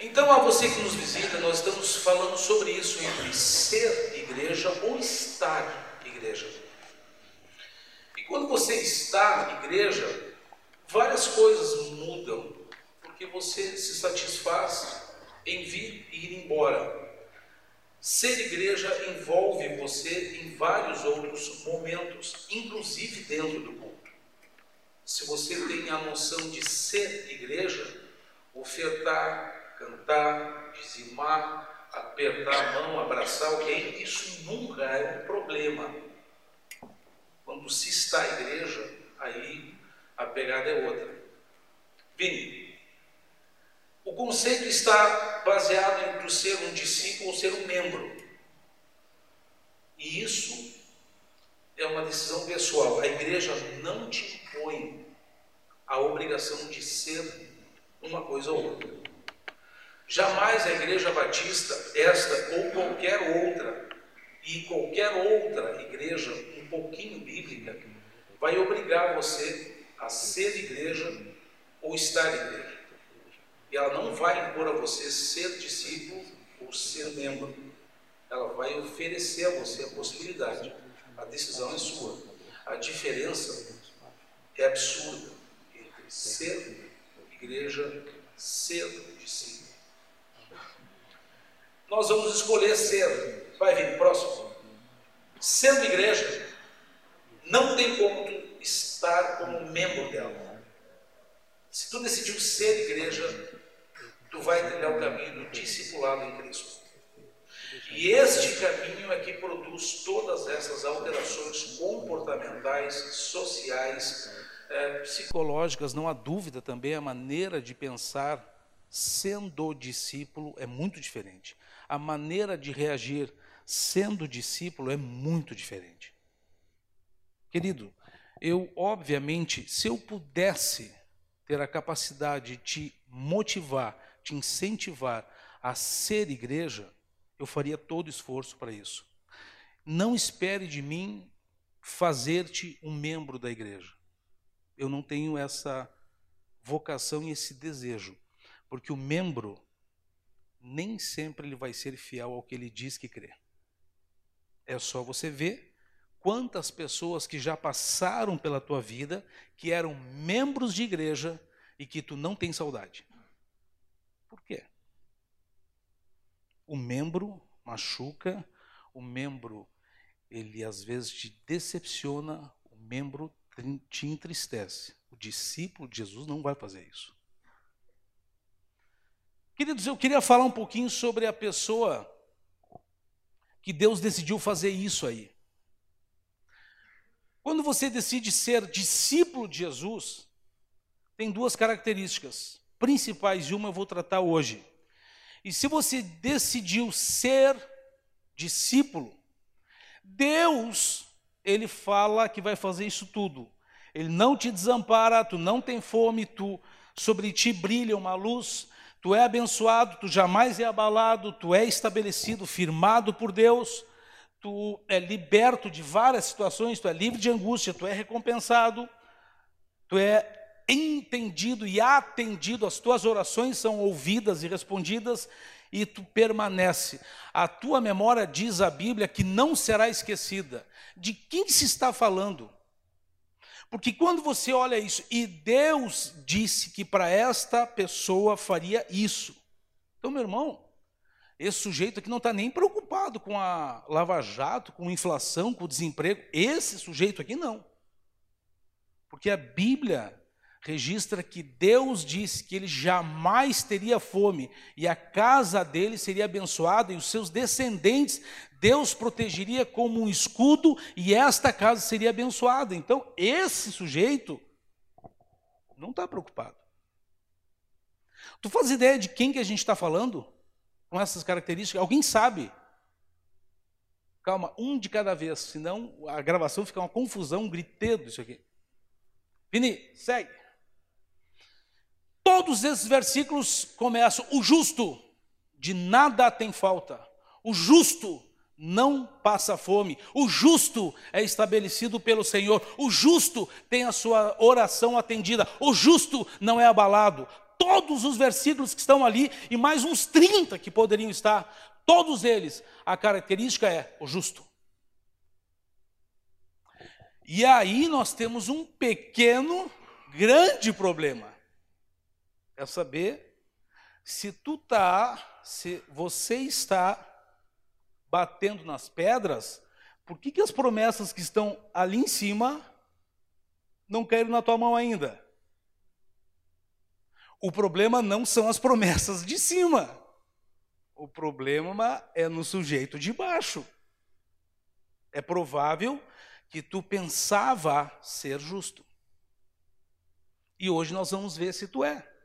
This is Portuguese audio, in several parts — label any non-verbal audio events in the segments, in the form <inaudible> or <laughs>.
Então, a você que nos visita, nós estamos falando sobre isso entre ser igreja ou estar igreja. E quando você está igreja, várias coisas mudam, porque você se satisfaz em vir e ir embora. Ser igreja envolve você em vários outros momentos, inclusive dentro do culto. Se você tem a noção de ser igreja, ofertar, cantar, dizimar, apertar a mão, abraçar alguém, isso nunca é um problema. Quando se está igreja, aí a pegada é outra. Vini, o conceito está baseado entre o ser um discípulo ou ser um membro. E isso é uma decisão pessoal. A igreja não te impõe a obrigação de ser uma coisa ou outra. Jamais a igreja batista, esta ou qualquer outra, e qualquer outra igreja um pouquinho bíblica, vai obrigar você a ser igreja ou estar igreja. E ela não vai impor a você ser discípulo ou ser membro. Ela vai oferecer a você a possibilidade. A decisão é sua. A diferença é absurda entre ser igreja, ser discípulo. Nós vamos escolher ser. Vai vir próximo. Sendo igreja, não tem como tu estar como membro dela. Se tu decidiu ser igreja, tu vai trilhar o caminho do discipulado em Cristo. E este caminho é que produz todas essas alterações comportamentais, sociais, é, psicológicas, não há dúvida também, a maneira de pensar sendo discípulo é muito diferente. A maneira de reagir sendo discípulo é muito diferente. Querido, eu obviamente, se eu pudesse ter a capacidade de te motivar te incentivar a ser igreja, eu faria todo esforço para isso. Não espere de mim fazer-te um membro da igreja. Eu não tenho essa vocação e esse desejo, porque o membro nem sempre ele vai ser fiel ao que ele diz que crê. É só você ver quantas pessoas que já passaram pela tua vida, que eram membros de igreja e que tu não tem saudade. Por quê? O membro machuca, o membro ele às vezes te decepciona, o membro te entristece. O discípulo de Jesus não vai fazer isso. Queridos, eu queria falar um pouquinho sobre a pessoa que Deus decidiu fazer isso aí. Quando você decide ser discípulo de Jesus, tem duas características principais de uma eu vou tratar hoje. E se você decidiu ser discípulo, Deus, ele fala que vai fazer isso tudo. Ele não te desampara, tu não tem fome, tu sobre ti brilha uma luz, tu é abençoado, tu jamais é abalado, tu é estabelecido, firmado por Deus, tu é liberto de várias situações, tu é livre de angústia, tu é recompensado, tu é entendido e atendido, as tuas orações são ouvidas e respondidas e tu permanece. A tua memória diz a Bíblia que não será esquecida. De quem se está falando? Porque quando você olha isso, e Deus disse que para esta pessoa faria isso. Então, meu irmão, esse sujeito aqui não está nem preocupado com a lava-jato, com a inflação, com o desemprego. Esse sujeito aqui não. Porque a Bíblia registra que Deus disse que ele jamais teria fome e a casa dele seria abençoada e os seus descendentes Deus protegeria como um escudo e esta casa seria abençoada. Então, esse sujeito não está preocupado. Tu faz ideia de quem que a gente está falando com essas características? Alguém sabe? Calma, um de cada vez, senão a gravação fica uma confusão, um gritedo isso aqui. Vini, segue. Todos esses versículos começam: o justo de nada tem falta, o justo não passa fome, o justo é estabelecido pelo Senhor, o justo tem a sua oração atendida, o justo não é abalado. todos os versículos que estão ali e mais uns 30 que poderiam estar, todos eles, a característica é o justo. E aí nós temos um pequeno, grande problema. É saber se tu tá, se você está batendo nas pedras, por que, que as promessas que estão ali em cima não caíram na tua mão ainda? O problema não são as promessas de cima. O problema é no sujeito de baixo. É provável que tu pensava ser justo. E hoje nós vamos ver se tu é.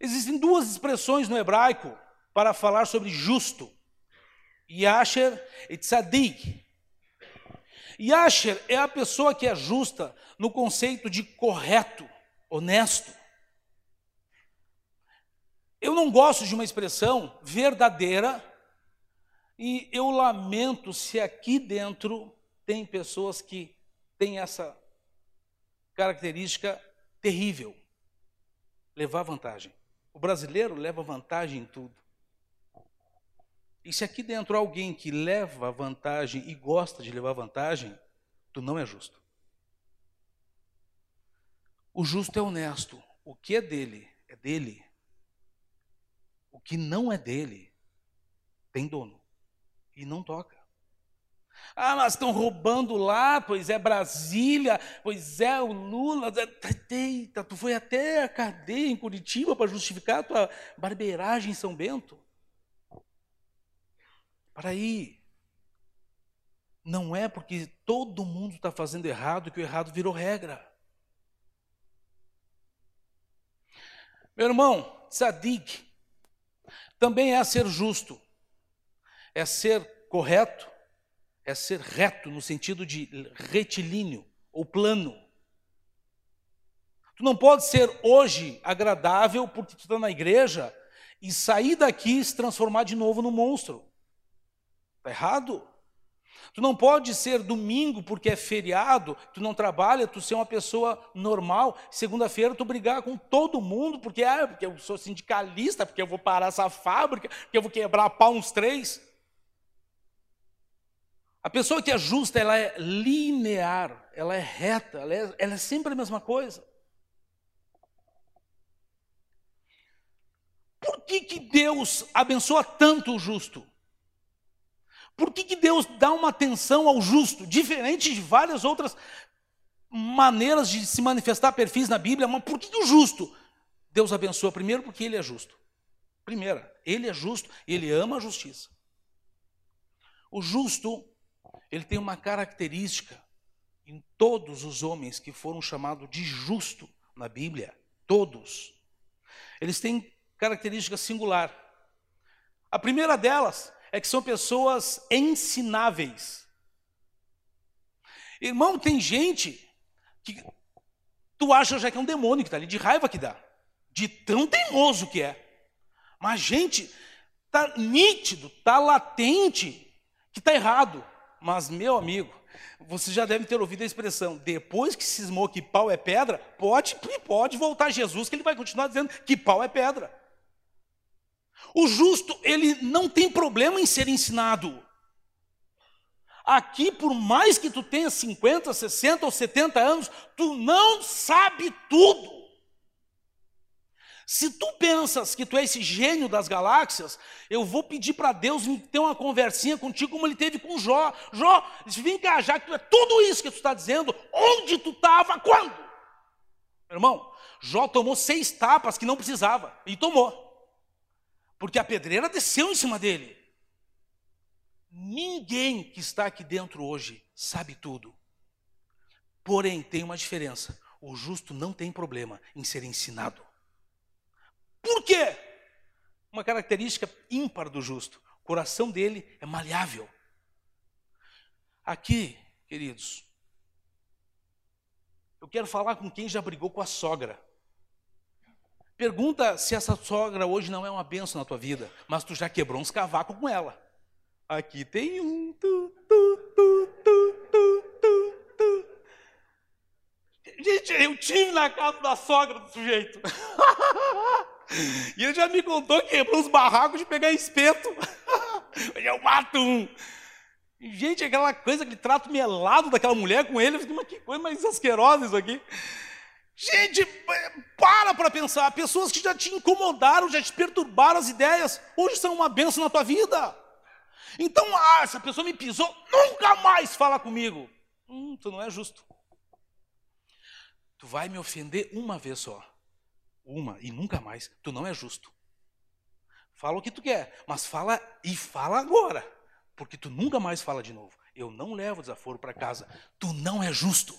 Existem duas expressões no hebraico para falar sobre justo. Yasher e tzadik. Yasher é a pessoa que é justa no conceito de correto, honesto. Eu não gosto de uma expressão verdadeira e eu lamento se aqui dentro tem pessoas que têm essa característica terrível levar vantagem. O brasileiro leva vantagem em tudo. E se aqui dentro alguém que leva vantagem e gosta de levar vantagem, tu não é justo. O justo é honesto. O que é dele é dele. O que não é dele tem dono e não toca. Ah, mas estão roubando lá, pois é Brasília, pois é o Lula. Eita, tu foi até a cadeia em Curitiba para justificar a tua barbeiragem em São Bento. Para aí. Não é porque todo mundo está fazendo errado que o errado virou regra. Meu irmão, tzadik também é ser justo, é ser correto, é ser reto no sentido de retilíneo ou plano. Tu não pode ser hoje agradável porque tu está na igreja e sair daqui e se transformar de novo no monstro. Está errado. Tu não pode ser domingo porque é feriado, tu não trabalha, tu ser uma pessoa normal. Segunda-feira tu brigar com todo mundo porque, ah, porque eu sou sindicalista, porque eu vou parar essa fábrica, porque eu vou quebrar pau uns três. A pessoa que é justa, ela é linear, ela é reta, ela é, ela é sempre a mesma coisa. Por que, que Deus abençoa tanto o justo? Por que, que Deus dá uma atenção ao justo, diferente de várias outras maneiras de se manifestar perfis na Bíblia, mas por que, o justo? Deus abençoa primeiro porque ele é justo. Primeira, ele é justo, ele ama a justiça. O justo, ele tem uma característica em todos os homens que foram chamados de justo na Bíblia, todos. Eles têm característica singular. A primeira delas é que são pessoas ensináveis. Irmão, tem gente que tu acha já que é um demônio que está ali, de raiva que dá, de tão teimoso que é. Mas, gente, tá nítido, tá latente que está errado. Mas, meu amigo, você já deve ter ouvido a expressão: depois que cismou que pau é pedra, pode, pode voltar Jesus, que ele vai continuar dizendo que pau é pedra. O justo, ele não tem problema em ser ensinado. Aqui, por mais que tu tenha 50, 60 ou 70 anos, tu não sabe tudo. Se tu pensas que tu é esse gênio das galáxias, eu vou pedir para Deus ter uma conversinha contigo como ele teve com Jó. Jó, vem cá, já que tu é tudo isso que tu está dizendo, onde tu estava, quando? Irmão, Jó tomou seis tapas que não precisava, e tomou porque a pedreira desceu em cima dele. Ninguém que está aqui dentro hoje sabe tudo. Porém, tem uma diferença: o justo não tem problema em ser ensinado. Por quê? Uma característica ímpar do justo: o coração dele é maleável. Aqui, queridos, eu quero falar com quem já brigou com a sogra. Pergunta se essa sogra hoje não é uma benção na tua vida, mas tu já quebrou uns cavacos com ela. Aqui tem um. Tu, tu, tu, Gente, eu tive na casa da sogra do sujeito. <laughs> e ele já me contou que quebrou os barracos de pegar espeto. <laughs> eu mato um. Gente, aquela coisa, aquele trato melado daquela mulher com ele, eu fiquei, mas que coisa mais asquerosa isso aqui. Gente, para para pensar, pessoas que já te incomodaram, já te perturbaram as ideias, hoje são uma benção na tua vida. Então, ah, essa pessoa me pisou, nunca mais fala comigo. Hum, tu não é justo. Tu vai me ofender uma vez só. Uma e nunca mais. Tu não é justo. Fala o que tu quer, mas fala e fala agora porque tu nunca mais fala de novo. Eu não levo desaforo para casa. Tu não é justo.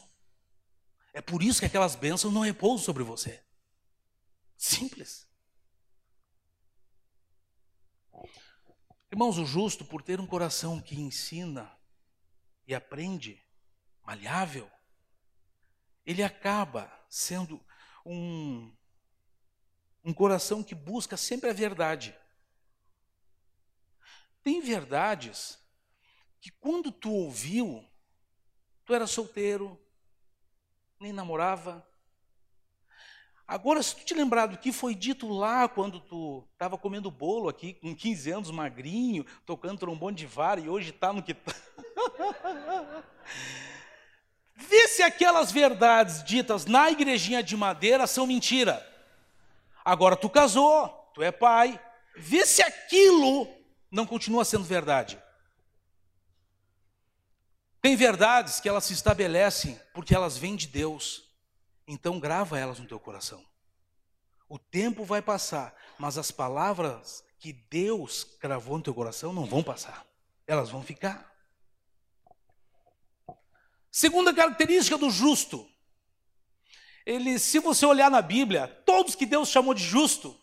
É por isso que aquelas bênçãos não repousam sobre você. Simples. Irmãos, o justo, por ter um coração que ensina e aprende, malhável, ele acaba sendo um, um coração que busca sempre a verdade. Tem verdades que quando tu ouviu, tu era solteiro, nem namorava. Agora, se tu te lembrar do que foi dito lá quando tu estava comendo bolo aqui, com 15 anos, magrinho, tocando trombone de vara e hoje está no que está. <laughs> Vê se aquelas verdades ditas na igrejinha de madeira são mentira. Agora tu casou, tu é pai. Vê se aquilo não continua sendo verdade. Tem verdades que elas se estabelecem porque elas vêm de Deus. Então grava elas no teu coração. O tempo vai passar, mas as palavras que Deus gravou no teu coração não vão passar. Elas vão ficar. Segunda característica do justo. Se você olhar na Bíblia, todos que Deus chamou de justo,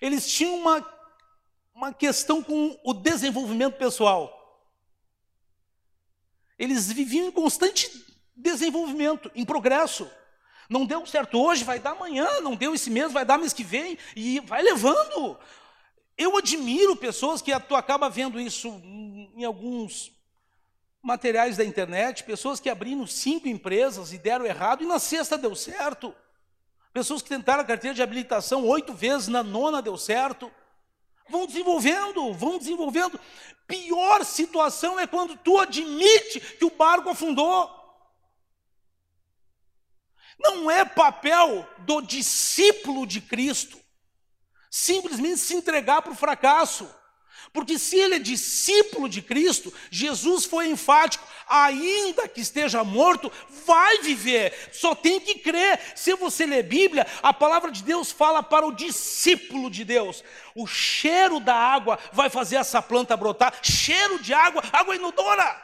eles tinham uma uma questão com o desenvolvimento pessoal. Eles viviam em constante desenvolvimento, em progresso. Não deu certo hoje, vai dar amanhã, não deu esse mês, vai dar mês que vem, e vai levando. Eu admiro pessoas que tu acaba vendo isso em alguns materiais da internet, pessoas que abriram cinco empresas e deram errado, e na sexta deu certo. Pessoas que tentaram a carteira de habilitação oito vezes, na nona deu certo. Vão desenvolvendo, vão desenvolvendo. Pior situação é quando tu admite que o barco afundou. Não é papel do discípulo de Cristo simplesmente se entregar para o fracasso. Porque se ele é discípulo de Cristo, Jesus foi enfático, ainda que esteja morto, vai viver, só tem que crer. Se você ler Bíblia, a palavra de Deus fala para o discípulo de Deus: o cheiro da água vai fazer essa planta brotar, cheiro de água, água inodora.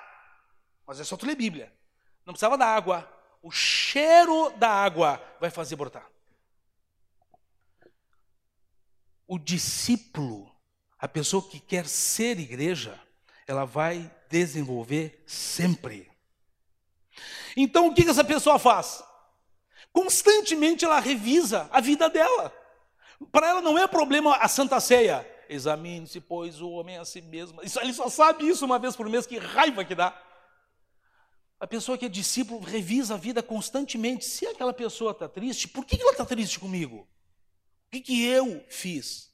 Mas é só tu ler Bíblia, não precisava da água, o cheiro da água vai fazer brotar. O discípulo a pessoa que quer ser igreja, ela vai desenvolver sempre. Então o que essa pessoa faz? Constantemente ela revisa a vida dela. Para ela não é problema a Santa Ceia. Examine-se, pois, o homem a si mesmo. Isso, ele só sabe isso uma vez por mês, que raiva que dá. A pessoa que é discípulo revisa a vida constantemente. Se aquela pessoa está triste, por que ela está triste comigo? O que, que eu fiz?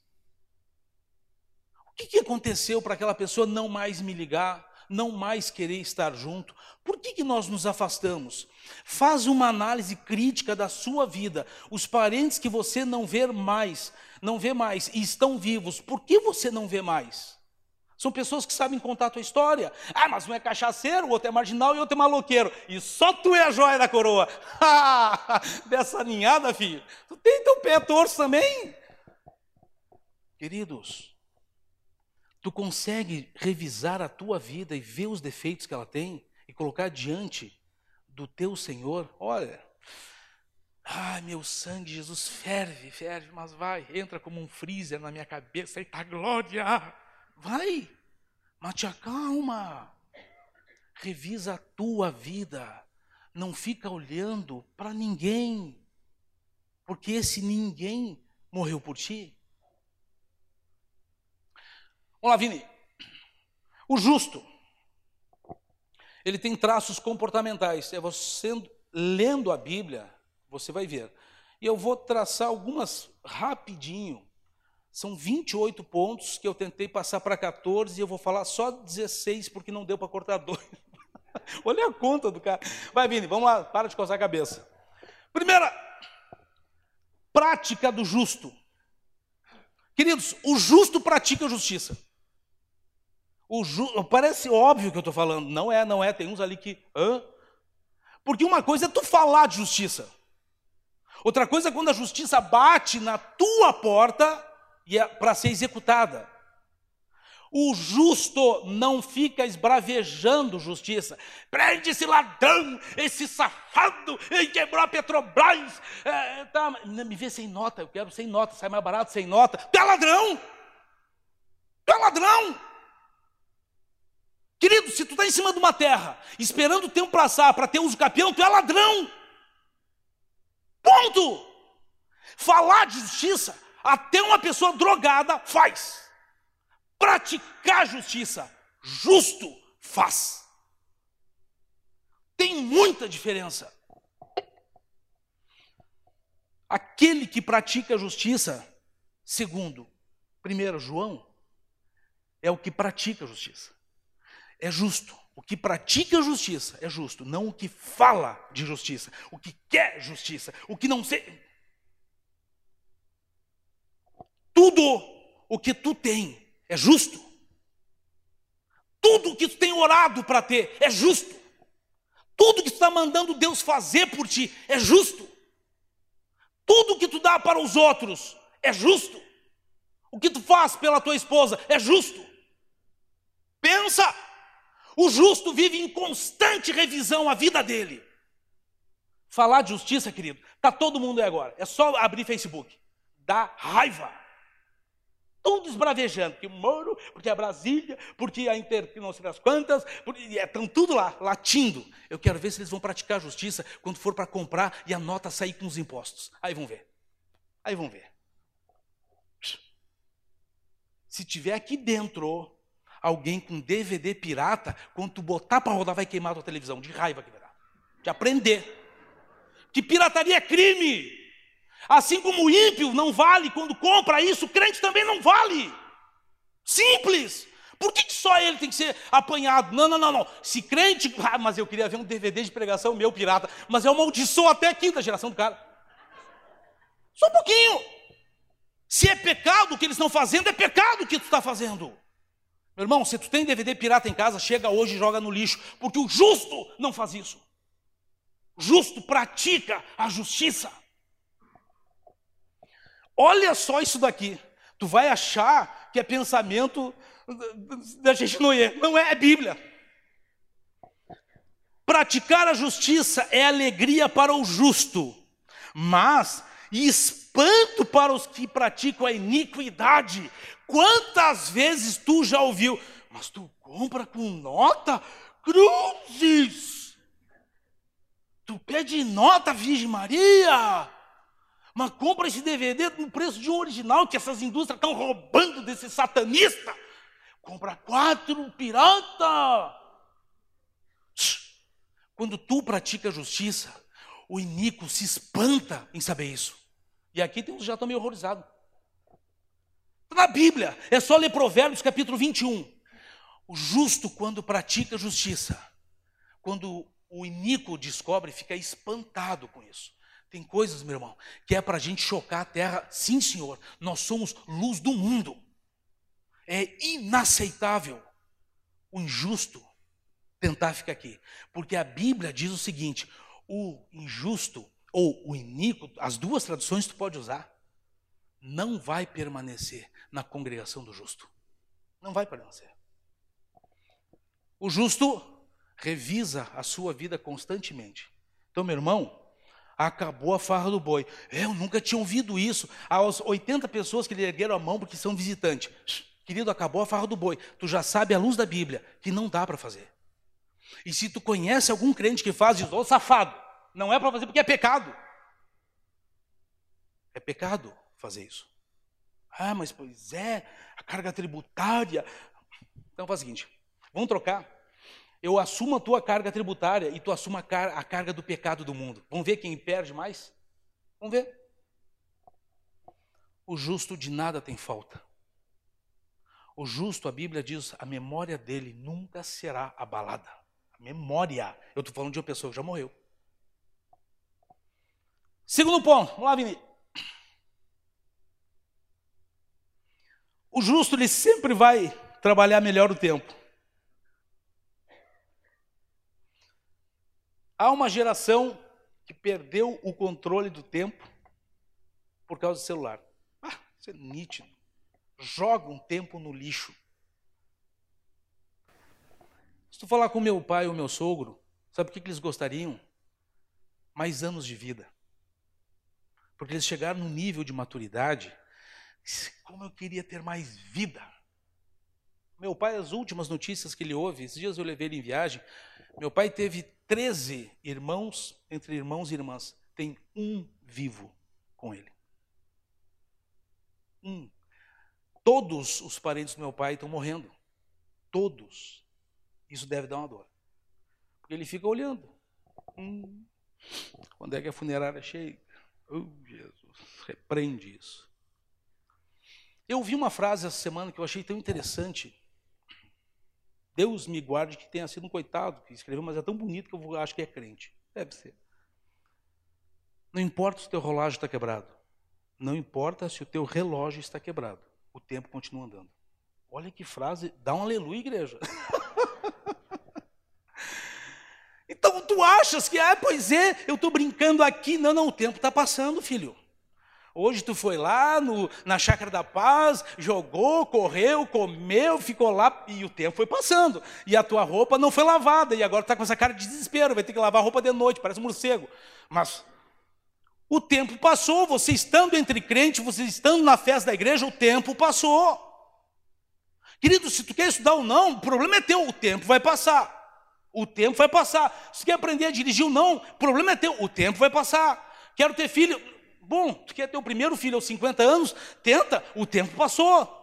Que, que aconteceu para aquela pessoa não mais me ligar, não mais querer estar junto? Por que, que nós nos afastamos? Faz uma análise crítica da sua vida. Os parentes que você não vê mais, não vê mais e estão vivos, por que você não vê mais? São pessoas que sabem contar a tua história. Ah, mas um é cachaceiro, o outro é marginal e o outro é maloqueiro. E só tu é a joia da coroa. <laughs> Dessa ninhada, filho. Tu tem teu pé torto também? Queridos, Tu consegue revisar a tua vida e ver os defeitos que ela tem e colocar diante do teu Senhor? Olha, ai meu sangue, Jesus, ferve, ferve, mas vai, entra como um freezer na minha cabeça, eita glória! Vai, mas te acalma, revisa a tua vida, não fica olhando para ninguém, porque esse ninguém morreu por ti. Vamos lá, Vini. O justo, ele tem traços comportamentais. É você lendo a Bíblia, Você vai ver. E eu vou traçar algumas rapidinho. São 28 pontos que eu tentei passar para 14 e eu vou falar só 16 porque não deu para cortar dois. <laughs> Olha a conta do cara. Vai, Vini, vamos lá, para de coçar a cabeça. Primeira, prática do justo. Queridos, o justo pratica a justiça. Ju... Parece óbvio que eu estou falando. Não é, não é. Tem uns ali que. Hã? Porque uma coisa é tu falar de justiça. Outra coisa é quando a justiça bate na tua porta e é para ser executada. O justo não fica esbravejando justiça. Prende esse ladrão, esse safado, ele quebrou a Petrobras. É, tá, me vê sem nota, eu quero sem nota, sai mais barato sem nota. Tu é ladrão! Tu é ladrão! Querido, se tu está em cima de uma terra, esperando o tempo passar para ter uso capião, tu é ladrão. Ponto! Falar de justiça, até uma pessoa drogada faz. Praticar justiça, justo, faz. Tem muita diferença. Aquele que pratica justiça, segundo 1 João, é o que pratica justiça é justo. O que pratica justiça é justo, não o que fala de justiça, o que quer justiça, o que não sei. Tudo o que tu tem é justo. Tudo o que tu tem orado para ter é justo. Tudo que tu está mandando Deus fazer por ti é justo. Tudo que tu dá para os outros é justo. O que tu faz pela tua esposa é justo. Pensa o justo vive em constante revisão a vida dele. Falar de justiça, querido, tá todo mundo aí agora. É só abrir Facebook. Dá raiva. Tudo esbravejando, porque o Moro, porque a Brasília, porque a Inter, não sei das quantas, estão é, tudo lá, latindo. Eu quero ver se eles vão praticar justiça quando for para comprar e a nota sair com os impostos. Aí vão ver. Aí vão ver. Se tiver aqui dentro alguém com DVD pirata, quando tu botar para rodar, vai queimar a tua televisão, de raiva que verá. De aprender. Que pirataria é crime. Assim como o ímpio não vale quando compra isso, o crente também não vale. Simples. Por que, que, só ele tem que ser apanhado? Não, não, não, não. Se crente. <laughs> Ah, mas eu queria ver um DVD de pregação meu pirata. Mas uma maldição até a quinta geração do cara. Só um pouquinho. Se é pecado o que eles estão fazendo, é pecado o que tu está fazendo. Meu irmão, se tu tem DVD pirata em casa, chega hoje e joga no lixo, porque o justo não faz isso. O justo pratica a justiça. Olha só isso daqui. Tu vai achar que é pensamento da gente não é. Não é, é Bíblia. Praticar a justiça é alegria para o justo, mas espanto para os que praticam a iniquidade. Quantas vezes tu já ouviu, mas tu compra com nota? Cruzes! Tu pede nota, Virgem Maria! Mas compra esse DVD no preço de um original que essas indústrias estão roubando desse satanista. Compra quatro, pirata! Quando tu pratica justiça, o iníquo se espanta em saber isso. E aqui tem uns já estão meio horrorizados. Na Bíblia, é só ler Provérbios capítulo 21. O justo, quando pratica justiça, quando o iníquo descobre, fica espantado com isso. Tem coisas, meu irmão, que é para a gente chocar a terra. Sim, senhor, nós somos luz do mundo. É inaceitável o injusto tentar ficar aqui. Porque a Bíblia diz o seguinte: o injusto ou o iníquo, as duas traduções tu pode usar, não vai permanecer na congregação do justo. Não vai permanecer. O justo revisa a sua vida constantemente. Então, meu irmão, acabou a farra do boi. Eu nunca tinha ouvido isso. Aos 80 pessoas que lhe ergueram a mão porque são visitantes. Querido, acabou a farra do boi. Tu já sabe à luz da Bíblia que não dá para fazer. E se tu conhece algum crente que faz, diz, ô safado, não é para fazer porque é pecado. É pecado fazer isso. Ah, mas pois é, a carga tributária. Então faz o seguinte: vamos trocar. Eu assumo a tua carga tributária e tu assuma a, car a carga do pecado do mundo. Vamos ver quem perde mais? Vamos ver. O justo de nada tem falta. O justo, a Bíblia diz, a memória dele nunca será abalada. A memória. Eu estou falando de uma pessoa que já morreu. Segundo ponto, vamos lá, Vini. O justo, ele sempre vai trabalhar melhor o tempo. Há uma geração que perdeu o controle do tempo por causa do celular. Ah, isso é nítido. Joga um tempo no lixo. Se tu falar com meu pai ou meu sogro, sabe o que, eles gostariam? Mais anos de vida. Porque eles chegaram num nível de maturidade. Como eu queria ter mais vida. Meu pai, as últimas notícias que ele ouve, esses dias eu levei ele em viagem. Meu pai teve 13 irmãos, entre irmãos e irmãs. Tem um vivo com ele. Um. Todos os parentes do meu pai estão morrendo. Todos. Isso deve dar uma dor. Porque ele fica olhando. Hum, quando é que a funerária chega? Oh, Jesus, repreende isso. Eu vi uma frase essa semana que eu achei tão interessante. Deus me guarde que tenha sido um coitado que escreveu, mas é tão bonito que eu acho que é crente. Deve ser. Não importa se o teu relógio está quebrado. Não importa se o teu relógio está quebrado. O tempo continua andando. Olha que frase. Dá um aleluia, igreja. <laughs> então tu achas que, ah, pois é, eu estou brincando aqui. Não, não, o tempo está passando, filho. Hoje tu foi lá no, na Chácara da Paz, jogou, correu, comeu, ficou lá e o tempo foi passando. E a tua roupa não foi lavada e agora está com essa cara de desespero, vai ter que lavar a roupa de noite, parece um morcego. Mas o tempo passou, você estando entre crentes, você estando na festa da igreja, o tempo passou. Querido, se tu quer estudar ou não, o problema é teu, o tempo vai passar. O tempo vai passar. Se quer aprender a dirigir ou não, o problema é teu, o tempo vai passar. Quero ter filho, Bom, tu quer ter o primeiro filho aos 50 anos? Tenta, o tempo passou.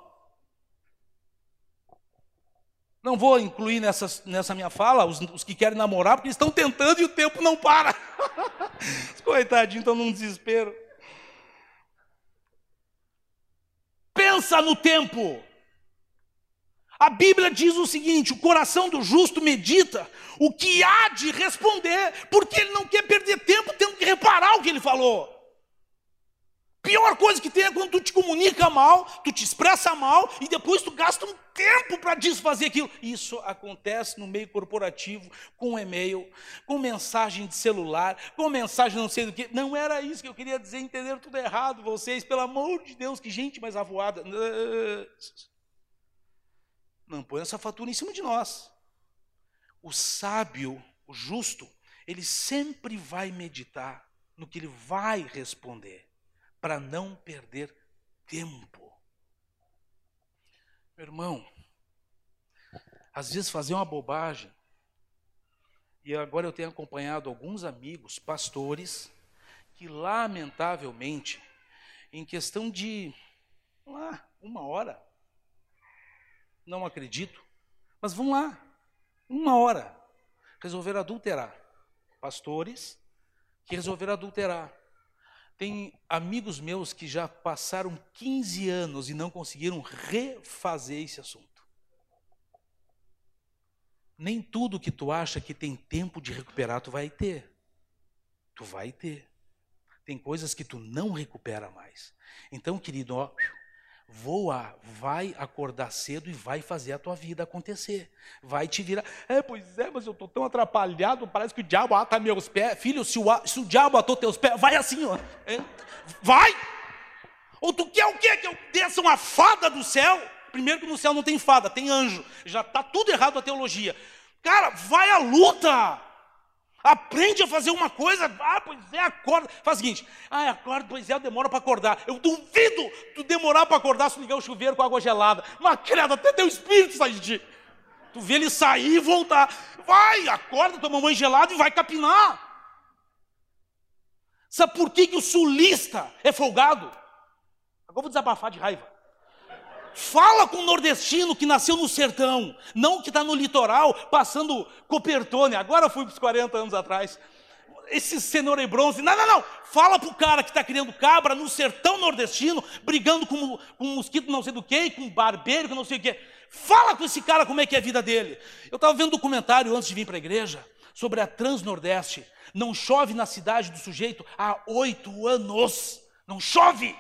Não vou incluir nessa, nessa minha fala os, os que querem namorar, porque estão tentando e o tempo não para. <laughs> Coitadinho, estão num desespero. Pensa no tempo. A Bíblia diz o seguinte: o coração do justo medita o que há de responder, porque ele não quer perder tempo tendo que reparar o que ele falou. Pior coisa que tem é quando tu te comunica mal, tu te expressa mal e depois tu gasta um tempo para desfazer aquilo. Isso acontece no meio corporativo, com e-mail, com mensagem de celular, com mensagem não sei do que. Não era isso que eu queria dizer, entenderam tudo errado, vocês, pelo amor de Deus, que gente mais avoada. Não põe essa fatura em cima de nós. O sábio, o justo, ele sempre vai meditar no que ele vai responder para não perder tempo. Meu irmão, às vezes fazer uma bobagem, e agora eu tenho acompanhado alguns amigos, pastores, que lamentavelmente, em questão de uma hora, não acredito, mas vão lá, uma hora, resolveram adulterar. Pastores que resolveram adulterar. Tem amigos meus que já passaram 15 anos e não conseguiram refazer esse assunto. Nem tudo que tu acha que tem tempo de recuperar, tu vai ter. Tu vai ter. Tem coisas que tu não recupera mais. Então, querido, ó, Voa, vai acordar cedo e vai fazer a tua vida acontecer. Vai te virar. É, pois é, mas eu estou tão atrapalhado, parece que o diabo ata meus pés. Filho, se o, se o diabo atou teus pés, vai assim, ó. É, vai! Ou tu quer o quê? Que eu desça uma fada do céu? Primeiro que no céu não tem fada, tem anjo. Já está tudo errado a teologia. Cara, vai à luta! Aprende a fazer uma coisa, ah, pois é, acorda. Faz o seguinte, ah, acorda, pois é, demora para acordar. Eu duvido tu demorar para acordar se ligar o chuveiro com água gelada. Mas, credo, até teu espírito sai de. Tu vê ele sair e voltar. Vai, acorda, toma banho gelado e vai capinar. Sabe por que, que o sulista é folgado? Agora vou desabafar de raiva. Fala com o nordestino que nasceu no sertão, não que está no litoral, passando Copertone. Agora fui para os 40 anos atrás. esse cenoura e bronze. Não, não, não. Fala pro cara que está criando cabra no sertão nordestino, brigando com, com um mosquito não sei do que, com um barbeiro, que não sei o que. Fala com esse cara como é que é a vida dele. Eu estava vendo um documentário antes de vir para a igreja sobre a Transnordeste. Não chove na cidade do sujeito há oito anos. Não chove.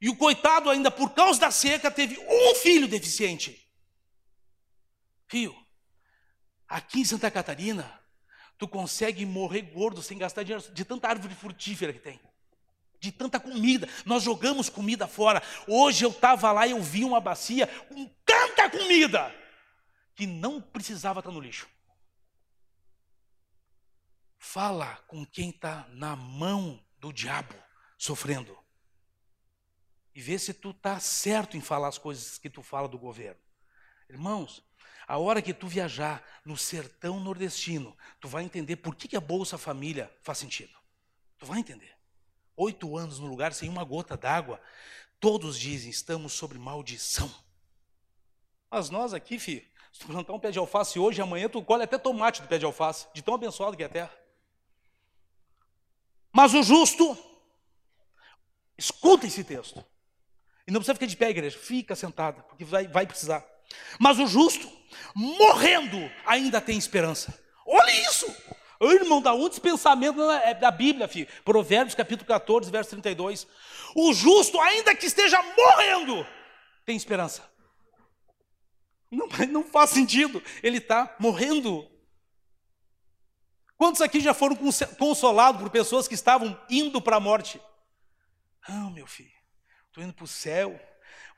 E o coitado, ainda por causa da seca, teve um filho deficiente. Filho, aqui em Santa Catarina, tu consegue morrer gordo sem gastar dinheiro de tanta árvore frutífera que tem. De tanta comida. Nós jogamos comida fora. Hoje eu estava lá e eu vi uma bacia com tanta comida que não precisava estar no lixo. Fala com quem está na mão do diabo sofrendo. E vê se tu está certo em falar as coisas que tu fala do governo. Irmãos, a hora que tu viajar no sertão nordestino, tu vai entender por que, que a Bolsa Família faz sentido. Tu vai entender. Oito anos no lugar sem uma gota d'água, todos dizem, estamos sobre maldição. Mas nós aqui, filho, se tu plantar um pé de alface hoje, amanhã tu colhe até tomate do pé de alface, de tão abençoado que é a terra. Mas o justo, escuta esse texto. E não precisa ficar de pé, igreja, fica sentada, porque vai, vai precisar. Mas o justo, morrendo, ainda tem esperança. Olha isso! Ô, irmão, da onde esse pensamento é da Bíblia, filho? Provérbios capítulo 14, verso 32. O justo, ainda que esteja morrendo, tem esperança. Não, não faz sentido. Ele está morrendo. Quantos aqui já foram consolados por pessoas que estavam indo para a morte? Não, meu filho, estou indo para o céu,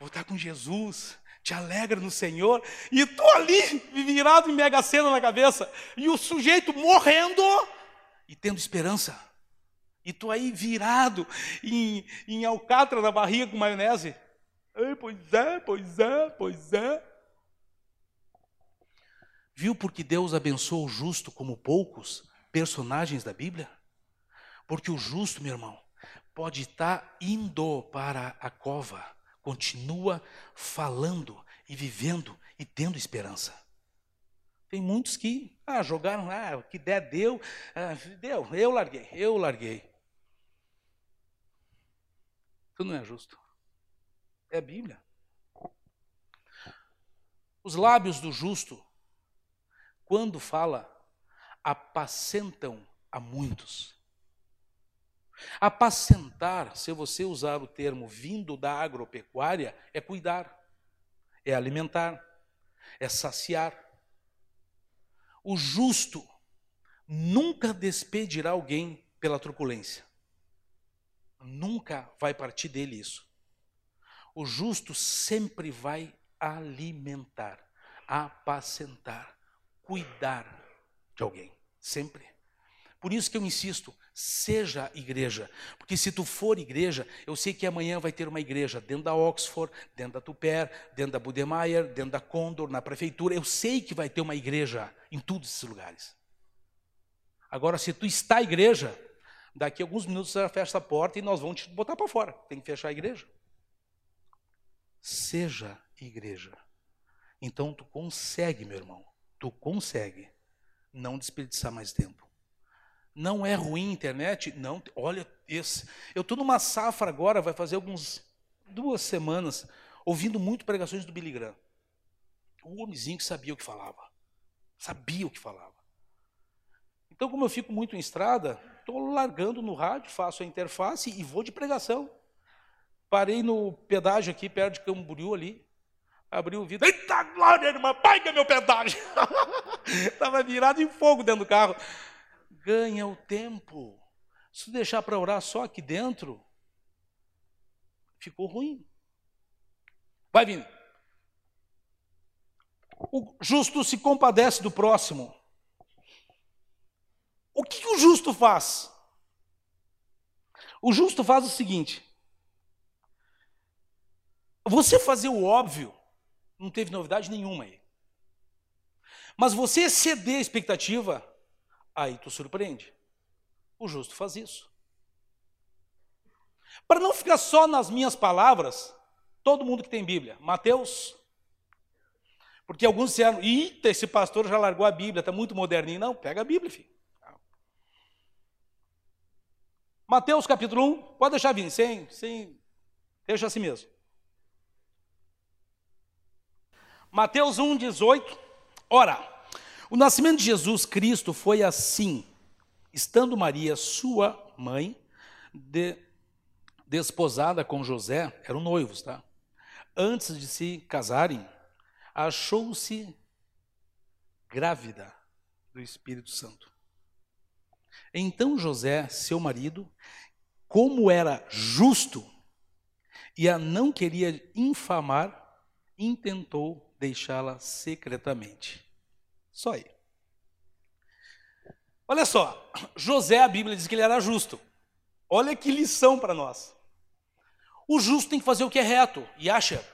vou estar com Jesus, te alegra no Senhor, e estou ali, virado em mega cena na cabeça, e o sujeito morrendo e tendo esperança. E tu aí virado em, em alcatra na barriga com maionese. Ei, pois é, pois é, pois é. Viu porque Deus abençoou o justo como poucos personagens da Bíblia? Porque o justo, meu irmão, pode estar indo para a cova, continua falando e vivendo e tendo esperança. Tem muitos que ah, jogaram, ah, o que der, deu, ah, deu, eu larguei, eu larguei. Isso não é justo. É a Bíblia. Os lábios do justo, quando fala, apacentam a muitos. Apacentar, se você usar o termo vindo da agropecuária, é cuidar, é alimentar, é saciar. O justo nunca despedirá alguém pela truculência. Nunca vai partir dele isso. O justo sempre vai alimentar, apacentar, cuidar de alguém, sempre. Por isso que eu insisto, seja igreja. Porque se tu for igreja, eu sei que amanhã vai ter uma igreja dentro da Oxford, dentro da Tuper, dentro da Budemeyer, dentro da Condor, na prefeitura. Eu sei que vai ter uma igreja em todos esses lugares. Agora, se tu está igreja, daqui a alguns minutos você fecha a porta e nós vamos te botar para fora. Tem que fechar a igreja. Seja igreja. Então tu consegue, meu irmão, tu consegue não desperdiçar mais tempo. Não é ruim a internet? Não. Olha, esse. Eu estou numa safra agora, vai fazer alguns duas semanas, ouvindo muito pregações do Billy Graham. Um homenzinho que sabia o que falava. Sabia o que falava. Então, como eu fico muito em estrada, estou largando no rádio, faço a interface e vou de pregação. Parei no pedágio aqui, perto de Camboriú ali. Abri o vidro. Eita glória, irmã, pai que é meu pedágio. <laughs> Estava virado em fogo dentro do carro ganha o tempo. Se deixar para orar só aqui dentro, ficou ruim. Vai vindo. O justo se compadece do próximo. O que o justo faz? O justo faz o seguinte: você fazer o óbvio, não teve novidade nenhuma aí. Mas você exceder a expectativa, Aí tu surpreende. O justo faz isso. Para não ficar só nas minhas palavras, todo mundo que tem Bíblia, Mateus. Porque alguns disseram, eita, esse pastor já largou a Bíblia, está muito moderninho. Não, pega a Bíblia, filho. Mateus capítulo 1, pode deixar vir, sem, sem, deixa assim mesmo. Mateus 1, 18. Ora, o nascimento de Jesus Cristo foi assim, estando Maria, sua mãe, de, desposada com José, eram noivos, tá? Antes de se casarem, achou-se grávida do Espírito Santo. Então José, seu marido, como era justo e a não queria infamar, intentou deixá-la secretamente. Só aí. Olha só, José, a Bíblia diz que ele era justo. Olha que lição para nós. O justo tem que fazer o que é reto, e acha.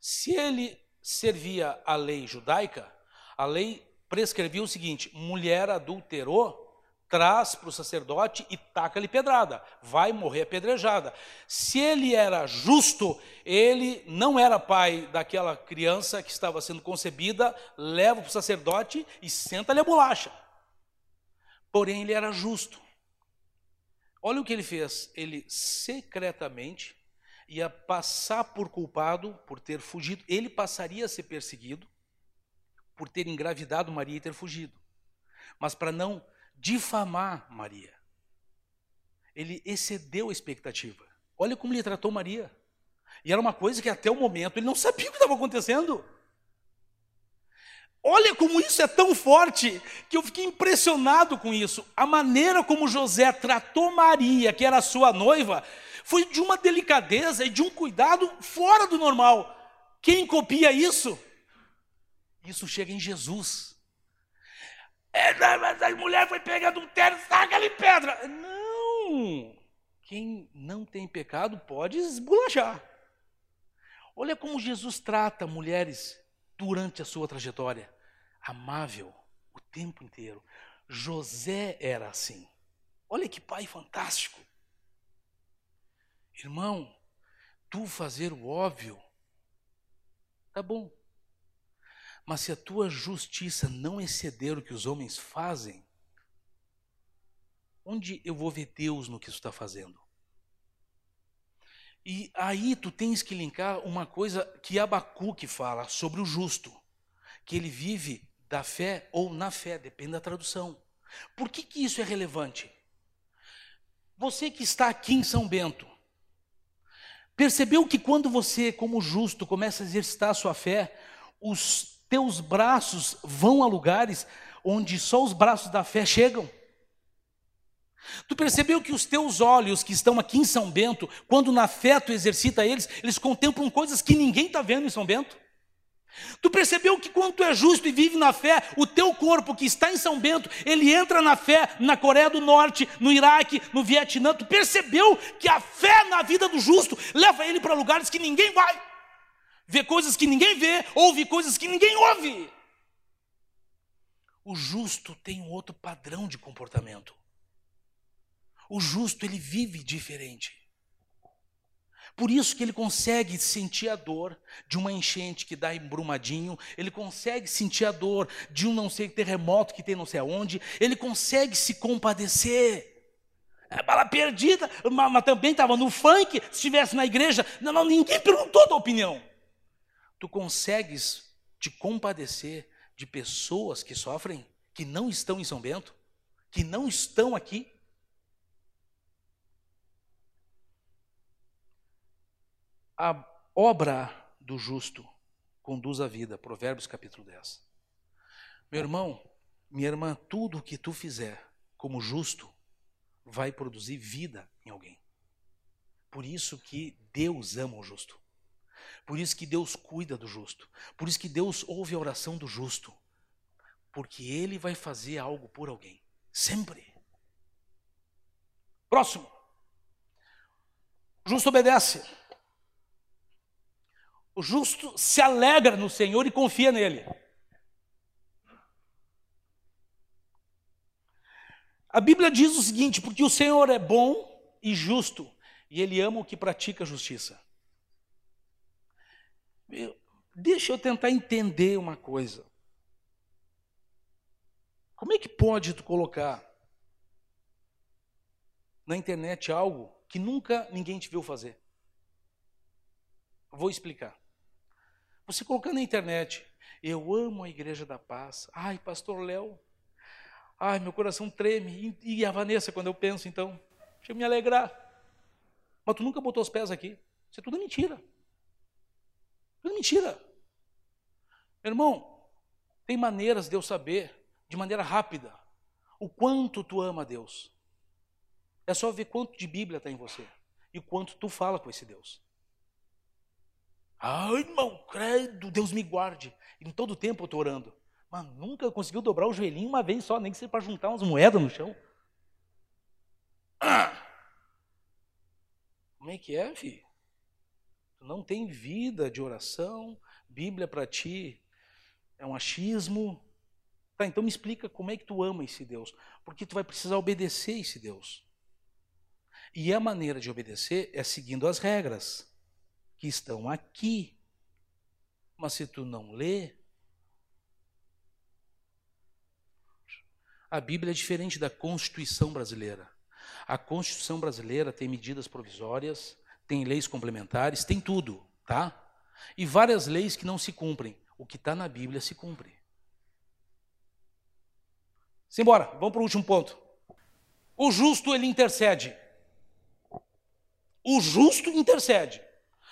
Se ele servia a lei judaica, a lei prescrevia o seguinte: mulher adulterou, traz para o sacerdote e taca-lhe pedrada, vai morrer apedrejada. Se ele era justo, ele não era pai daquela criança que estava sendo concebida, leva para o sacerdote e senta-lhe a bolacha. Porém, ele era justo. Olha o que ele fez. Ele secretamente ia passar por culpado por ter fugido. Ele passaria a ser perseguido por ter engravidado Maria e ter fugido. Mas para não difamar Maria, ele excedeu a expectativa. Olha como ele tratou Maria. E era uma coisa que até o momento ele não sabia o que estava acontecendo. Olha como isso é tão forte que eu fiquei impressionado com isso. A maneira como José tratou Maria, que era sua noiva, foi de uma delicadeza e de um cuidado fora do normal. Quem copia isso? Isso chega em Jesus. É, mas a mulher foi pega adultério, saca-lhe pedra. Não! Quem não tem pecado pode esbulachar. Olha como Jesus trata mulheres durante a sua trajetória. Amável o tempo inteiro. José era assim. Olha que pai fantástico. Irmão, tu fazer o óbvio, tá bom. Mas se a tua justiça não exceder o que os homens fazem, onde eu vou ver Deus no que tu está fazendo? E aí tu tens que linkar uma coisa que Abacuque fala sobre o justo, que ele vive da fé ou na fé, depende da tradução. Por que, que isso é relevante? Você que está aqui em São Bento, percebeu que quando você, como justo, começa a exercitar a sua fé, os teus braços vão a lugares onde só os braços da fé chegam. Tu percebeu que os teus olhos que estão aqui em São Bento, quando na fé tu exercita eles, eles contemplam coisas que ninguém está vendo em São Bento? Tu percebeu que quando tu é justo e vive na fé, o teu corpo que está em São Bento, ele entra na fé na Coreia do Norte, no Iraque, no Vietnã. Tu percebeu que a fé na vida do justo leva ele para lugares que ninguém vai vê coisas que ninguém vê, ouve coisas que ninguém ouve. O justo tem um outro padrão de comportamento. O justo, ele vive diferente. Por isso que ele consegue sentir a dor de uma enchente que dá embrumadinho, ele consegue sentir a dor de um não sei terremoto que tem não sei aonde, ele consegue se compadecer. É bala perdida, mas, mas também estava no funk, se estivesse na igreja, não, não, ninguém perguntou da opinião tu consegues te compadecer de pessoas que sofrem, que não estão em São Bento, que não estão aqui? A obra do justo conduz à vida, Provérbios capítulo 10. Meu irmão, minha irmã, tudo o que tu fizer como justo vai produzir vida em alguém. Por isso que Deus ama o justo. Por isso que Deus cuida do justo. Por isso que Deus ouve a oração do justo. Porque ele vai fazer algo por alguém. Sempre. Próximo. O justo obedece. O justo se alegra no Senhor e confia nele. A Bíblia diz o seguinte: porque o Senhor é bom e justo, e ele ama o que pratica justiça. Deixa eu tentar entender uma coisa. Como é que pode tu colocar na internet algo que nunca ninguém te viu fazer. Vou explicar. Você colocando na internet, eu amo a Igreja da Paz. Ai, Pastor Léo. Ai, meu coração treme. E a Vanessa, quando eu penso, então, deixa eu me alegrar. Mas tu nunca botou os pés aqui. Isso é tudo mentira. Tudo mentira. Irmão, tem maneiras de eu saber, de maneira rápida, o quanto tu ama Deus. É só ver quanto de Bíblia está em você e quanto tu fala com esse Deus. Ai, irmão, credo, Deus me guarde. Em todo tempo eu estou orando. Mas nunca conseguiu dobrar o joelhinho uma vez só, nem que seja para juntar umas moedas no chão. Ah! Como é que é, filho? Tu não tem vida de oração, Bíblia para ti é um achismo. Tá, então me explica como é que tu ama esse Deus. Porque tu vai precisar obedecer esse Deus. E a maneira de obedecer é seguindo as regras que estão aqui. Mas se tu não lê, a Bíblia é diferente da Constituição brasileira. A Constituição brasileira tem medidas provisórias, tem leis complementares, tem tudo, tá? E várias leis que não se cumprem. O que está na Bíblia se cumpre. Simbora, vamos para o último ponto. O justo, ele intercede. O justo intercede.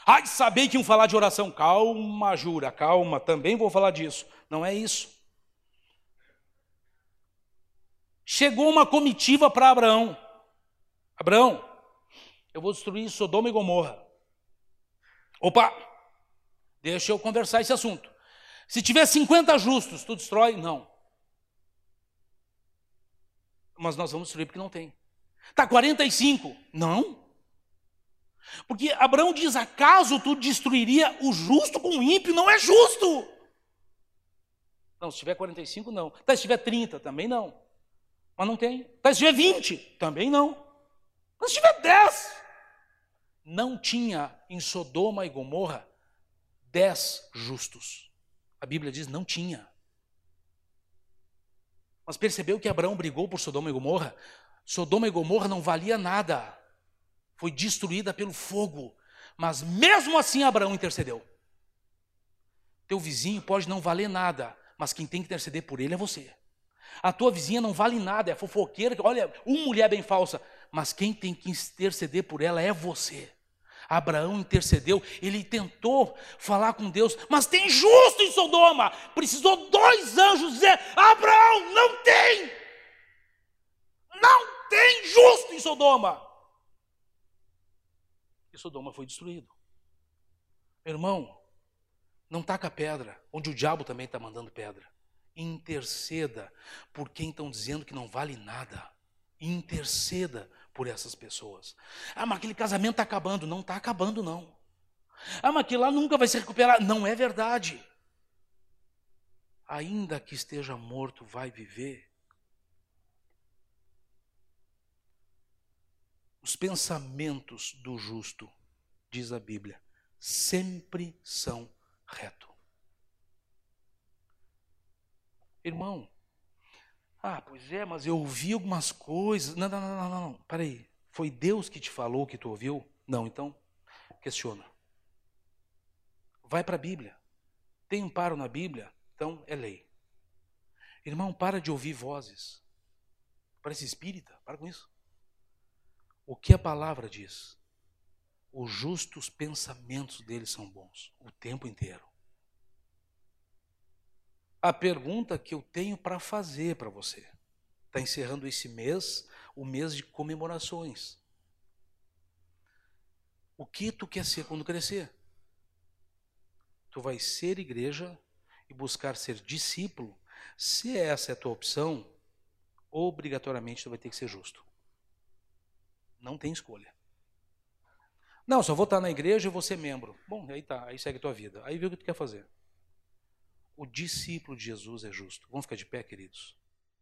Ai, sabei que iam falar de oração. Calma, Jura, calma, também vou falar disso. Não é isso. Chegou uma comitiva para Abraão. Abraão, eu vou destruir Sodoma e Gomorra. Opa, deixa eu conversar esse assunto. Se tiver 50 justos, tu destrói? Não. Mas nós vamos destruir porque não tem. Tá 45? Não. Porque Abraão diz: acaso tu destruiria o justo com o ímpio? Não é justo. Não, se tiver 45, não. Tá, se tiver 30, também não. Mas não tem. Tá, se tiver 20, também não. Mas se tiver 10. Não tinha em Sodoma e Gomorra 10 justos. A Bíblia diz: não tinha. Mas percebeu que Abraão brigou por Sodoma e Gomorra? Sodoma e Gomorra não valia nada foi destruída pelo fogo. Mas mesmo assim Abraão intercedeu. Teu vizinho pode não valer nada, mas quem tem que interceder por ele é você. A tua vizinha não vale nada, é fofoqueira, olha, uma mulher bem falsa, mas quem tem que interceder por ela é você. Abraão intercedeu, ele tentou falar com Deus, mas tem justo em Sodoma. Precisou dois anjos dizer: Abraão, não tem, não tem justo em Sodoma e Sodoma foi destruído. Irmão, não taca pedra, onde o diabo também está mandando pedra. Interceda por quem estão dizendo que não vale nada. Interceda por essas pessoas. Ah, mas aquele casamento está acabando. Não está acabando, não. Ah, mas aquilo lá nunca vai se recuperar. Não é verdade. Ainda que esteja morto, vai viver. Os pensamentos do justo, diz a Bíblia, sempre são reto. Irmão, ah, pois é, mas eu ouvi algumas coisas. Não, não, não, não, não, peraí. Foi Deus que te falou que tu ouviu? Não, então, questiona. Vai para a Bíblia. Tem um paro na Bíblia, então é lei. Irmão, para de ouvir vozes. Parece espírita, para com isso. O que a palavra diz? Os justos pensamentos deles são bons o tempo inteiro. A pergunta que eu tenho para fazer para você, está encerrando esse mês, o mês de comemorações. O que tu quer ser quando crescer? Tu vai ser igreja e buscar ser discípulo. Se essa é a tua opção, obrigatoriamente tu vai ter que ser justo. Não tem escolha. Não, só vou estar na igreja e vou ser membro. Bom, aí tá, aí segue a tua vida. Aí vê o que tu quer fazer. O discípulo de Jesus é justo. Vamos ficar de pé, queridos.